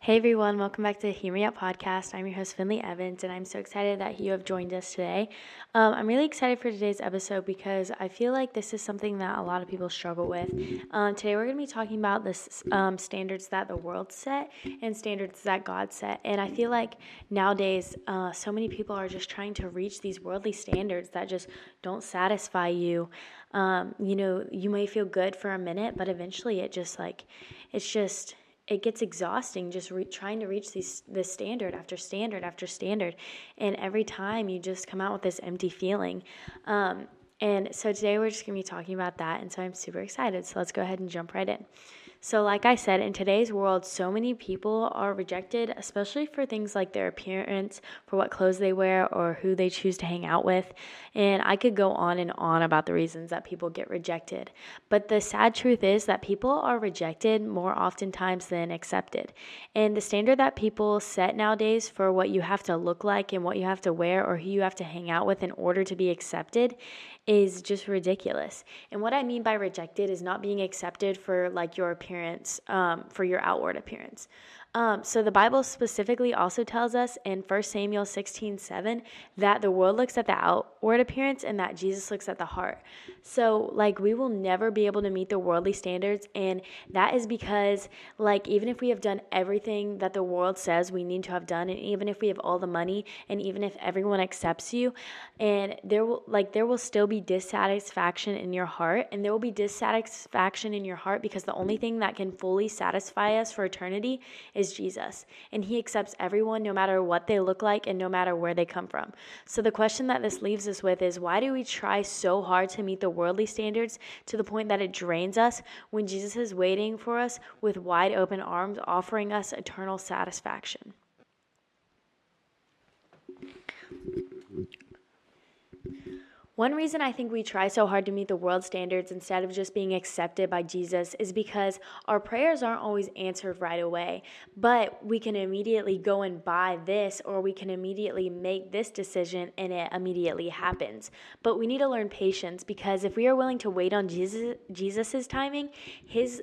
Hey everyone, welcome back to Hear Me Out podcast. I'm your host Finley Evans, and I'm so excited that you have joined us today. Um, I'm really excited for today's episode because I feel like this is something that a lot of people struggle with. Um, today we're going to be talking about the um, standards that the world set and standards that God set, and I feel like nowadays uh, so many people are just trying to reach these worldly standards that just don't satisfy you. Um, you know, you may feel good for a minute, but eventually it just like it's just it gets exhausting just re- trying to reach these this standard after standard after standard. And every time you just come out with this empty feeling. Um, and so today we're just going to be talking about that. And so i'm super excited. So let's go ahead and jump right in so, like I said, in today's world, so many people are rejected, especially for things like their appearance, for what clothes they wear, or who they choose to hang out with. And I could go on and on about the reasons that people get rejected. But the sad truth is that people are rejected more oftentimes than accepted. And the standard that people set nowadays for what you have to look like and what you have to wear or who you have to hang out with in order to be accepted is just ridiculous. And what I mean by rejected is not being accepted for like your appearance, um, for your outward appearance. Um, so the Bible specifically also tells us in 1 Samuel 16 7 that the world looks at the outward appearance and that Jesus looks at the heart. So, like, we will never be able to meet the worldly standards. And that is because, like, even if we have done everything that the world says we need to have done, and even if we have all the money, and even if everyone accepts you, and there will, like, there will still be dissatisfaction in your heart. And there will be dissatisfaction in your heart because the only thing that can fully satisfy us for eternity is Jesus. And He accepts everyone no matter what they look like and no matter where they come from. So the question that this leaves us with is why do we try so hard to meet the worldly standards to the point that it drains us when Jesus is waiting for us with wide open arms, offering us eternal satisfaction? One reason I think we try so hard to meet the world standards instead of just being accepted by Jesus is because our prayers aren't always answered right away. But we can immediately go and buy this, or we can immediately make this decision and it immediately happens. But we need to learn patience because if we are willing to wait on Jesus Jesus's timing, his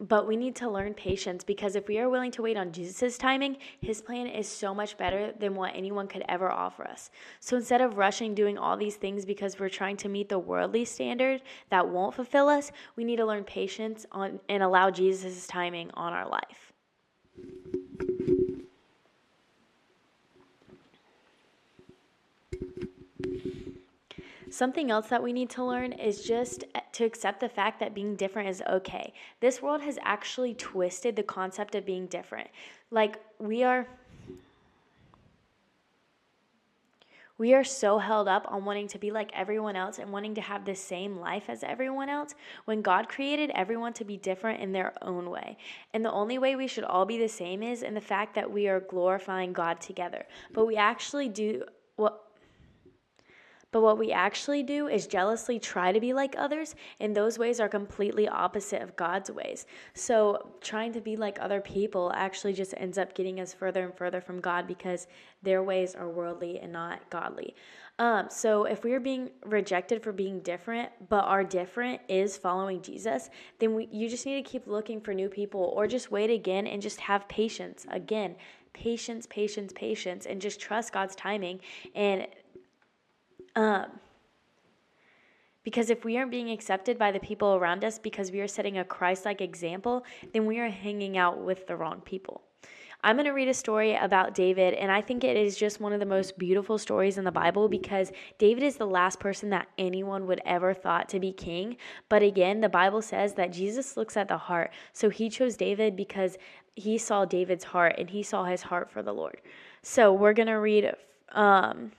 but we need to learn patience because if we are willing to wait on Jesus' timing, his plan is so much better than what anyone could ever offer us. So instead of rushing doing all these things because we're trying to meet the worldly standard that won't fulfill us, we need to learn patience on and allow Jesus' timing on our life. Something else that we need to learn is just to accept the fact that being different is okay. This world has actually twisted the concept of being different. Like, we are. We are so held up on wanting to be like everyone else and wanting to have the same life as everyone else when God created everyone to be different in their own way. And the only way we should all be the same is in the fact that we are glorifying God together. But we actually do what but what we actually do is jealously try to be like others, and those ways are completely opposite of God's ways. So, trying to be like other people actually just ends up getting us further and further from God because their ways are worldly and not godly. Um, so, if we are being rejected for being different, but our different is following Jesus, then we, you just need to keep looking for new people or just wait again and just have patience. Again, patience, patience, patience, and just trust God's timing. And um, because if we aren't being accepted by the people around us because we are setting a Christ like example, then we are hanging out with the wrong people. I'm going to read a story about David, and I think it is just one of the most beautiful stories in the Bible because David is the last person that anyone would ever thought to be king. But again, the Bible says that Jesus looks at the heart. So he chose David because he saw David's heart and he saw his heart for the Lord. So we're going to read um,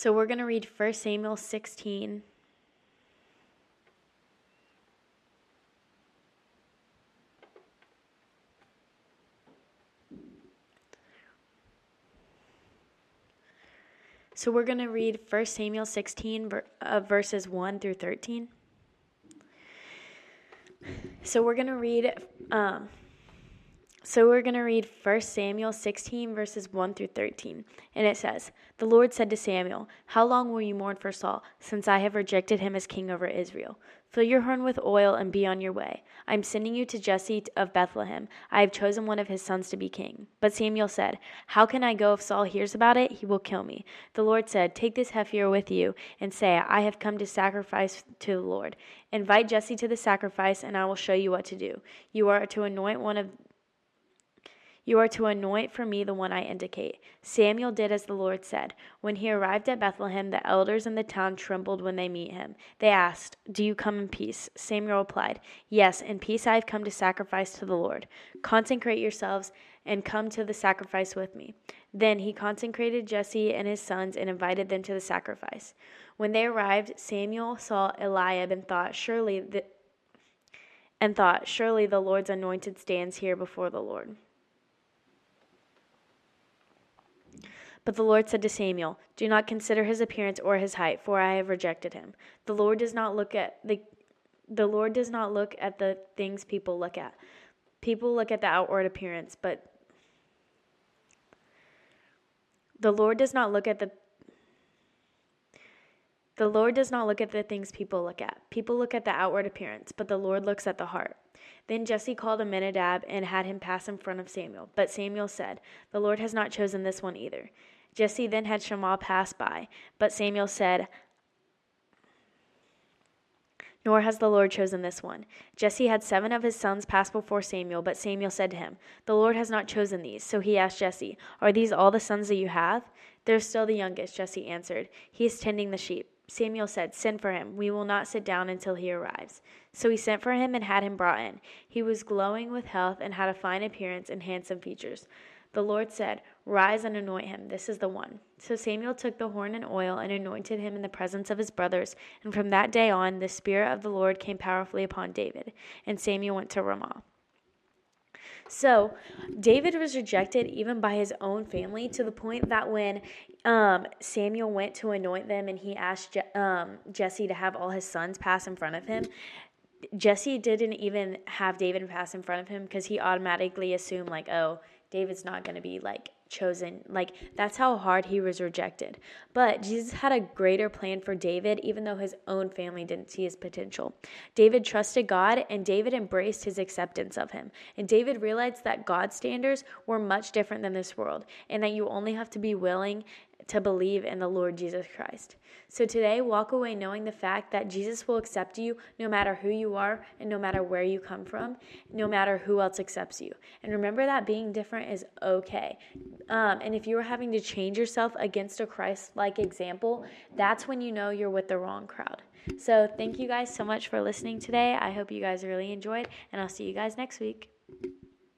So we're going to read 1 Samuel 16. So we're going to read 1 Samuel 16, uh, verses 1 through 13. So we're going to read. Um, so we're going to read 1 Samuel 16, verses 1 through 13. And it says, The Lord said to Samuel, How long will you mourn for Saul, since I have rejected him as king over Israel? Fill your horn with oil and be on your way. I am sending you to Jesse of Bethlehem. I have chosen one of his sons to be king. But Samuel said, How can I go if Saul hears about it? He will kill me. The Lord said, Take this heifer with you and say, I have come to sacrifice to the Lord. Invite Jesse to the sacrifice, and I will show you what to do. You are to anoint one of you are to anoint for me the one I indicate. Samuel did as the Lord said. When he arrived at Bethlehem, the elders in the town trembled when they meet him. They asked, Do you come in peace? Samuel replied, Yes, in peace I have come to sacrifice to the Lord. Consecrate yourselves and come to the sacrifice with me. Then he consecrated Jesse and his sons and invited them to the sacrifice. When they arrived, Samuel saw Eliab and thought, Surely the and thought, Surely the Lord's anointed stands here before the Lord. But the Lord said to Samuel, Do not consider his appearance or his height, for I have rejected him. The Lord does not look at the the Lord does not look at the things people look at. People look at the outward appearance, but the Lord does not look at the the Lord does not look at the things people look at. People look at the outward appearance, but the Lord looks at the heart. Then Jesse called Abinadab and had him pass in front of Samuel. But Samuel said, The Lord has not chosen this one either. Jesse then had Shammah pass by. But Samuel said, Nor has the Lord chosen this one. Jesse had seven of his sons pass before Samuel, but Samuel said to him, The Lord has not chosen these. So he asked Jesse, Are these all the sons that you have? They're still the youngest, Jesse answered. He is tending the sheep. Samuel said, Send for him. We will not sit down until he arrives. So he sent for him and had him brought in. He was glowing with health and had a fine appearance and handsome features. The Lord said, Rise and anoint him. This is the one. So Samuel took the horn and oil and anointed him in the presence of his brothers. And from that day on, the Spirit of the Lord came powerfully upon David. And Samuel went to Ramah. So, David was rejected even by his own family to the point that when um, Samuel went to anoint them and he asked Je- um, Jesse to have all his sons pass in front of him, Jesse didn't even have David pass in front of him because he automatically assumed, like, oh, David's not going to be like chosen. Like, that's how hard he was rejected. But Jesus had a greater plan for David, even though his own family didn't see his potential. David trusted God, and David embraced his acceptance of him. And David realized that God's standards were much different than this world, and that you only have to be willing to believe in the Lord Jesus Christ. So today, walk away knowing the fact that Jesus will accept you no matter who you are and no matter where you come from, no matter who else accepts you. And remember that being different is okay. Um, and if you're having to change yourself against a Christ like example, that's when you know you're with the wrong crowd. So, thank you guys so much for listening today. I hope you guys really enjoyed, and I'll see you guys next week.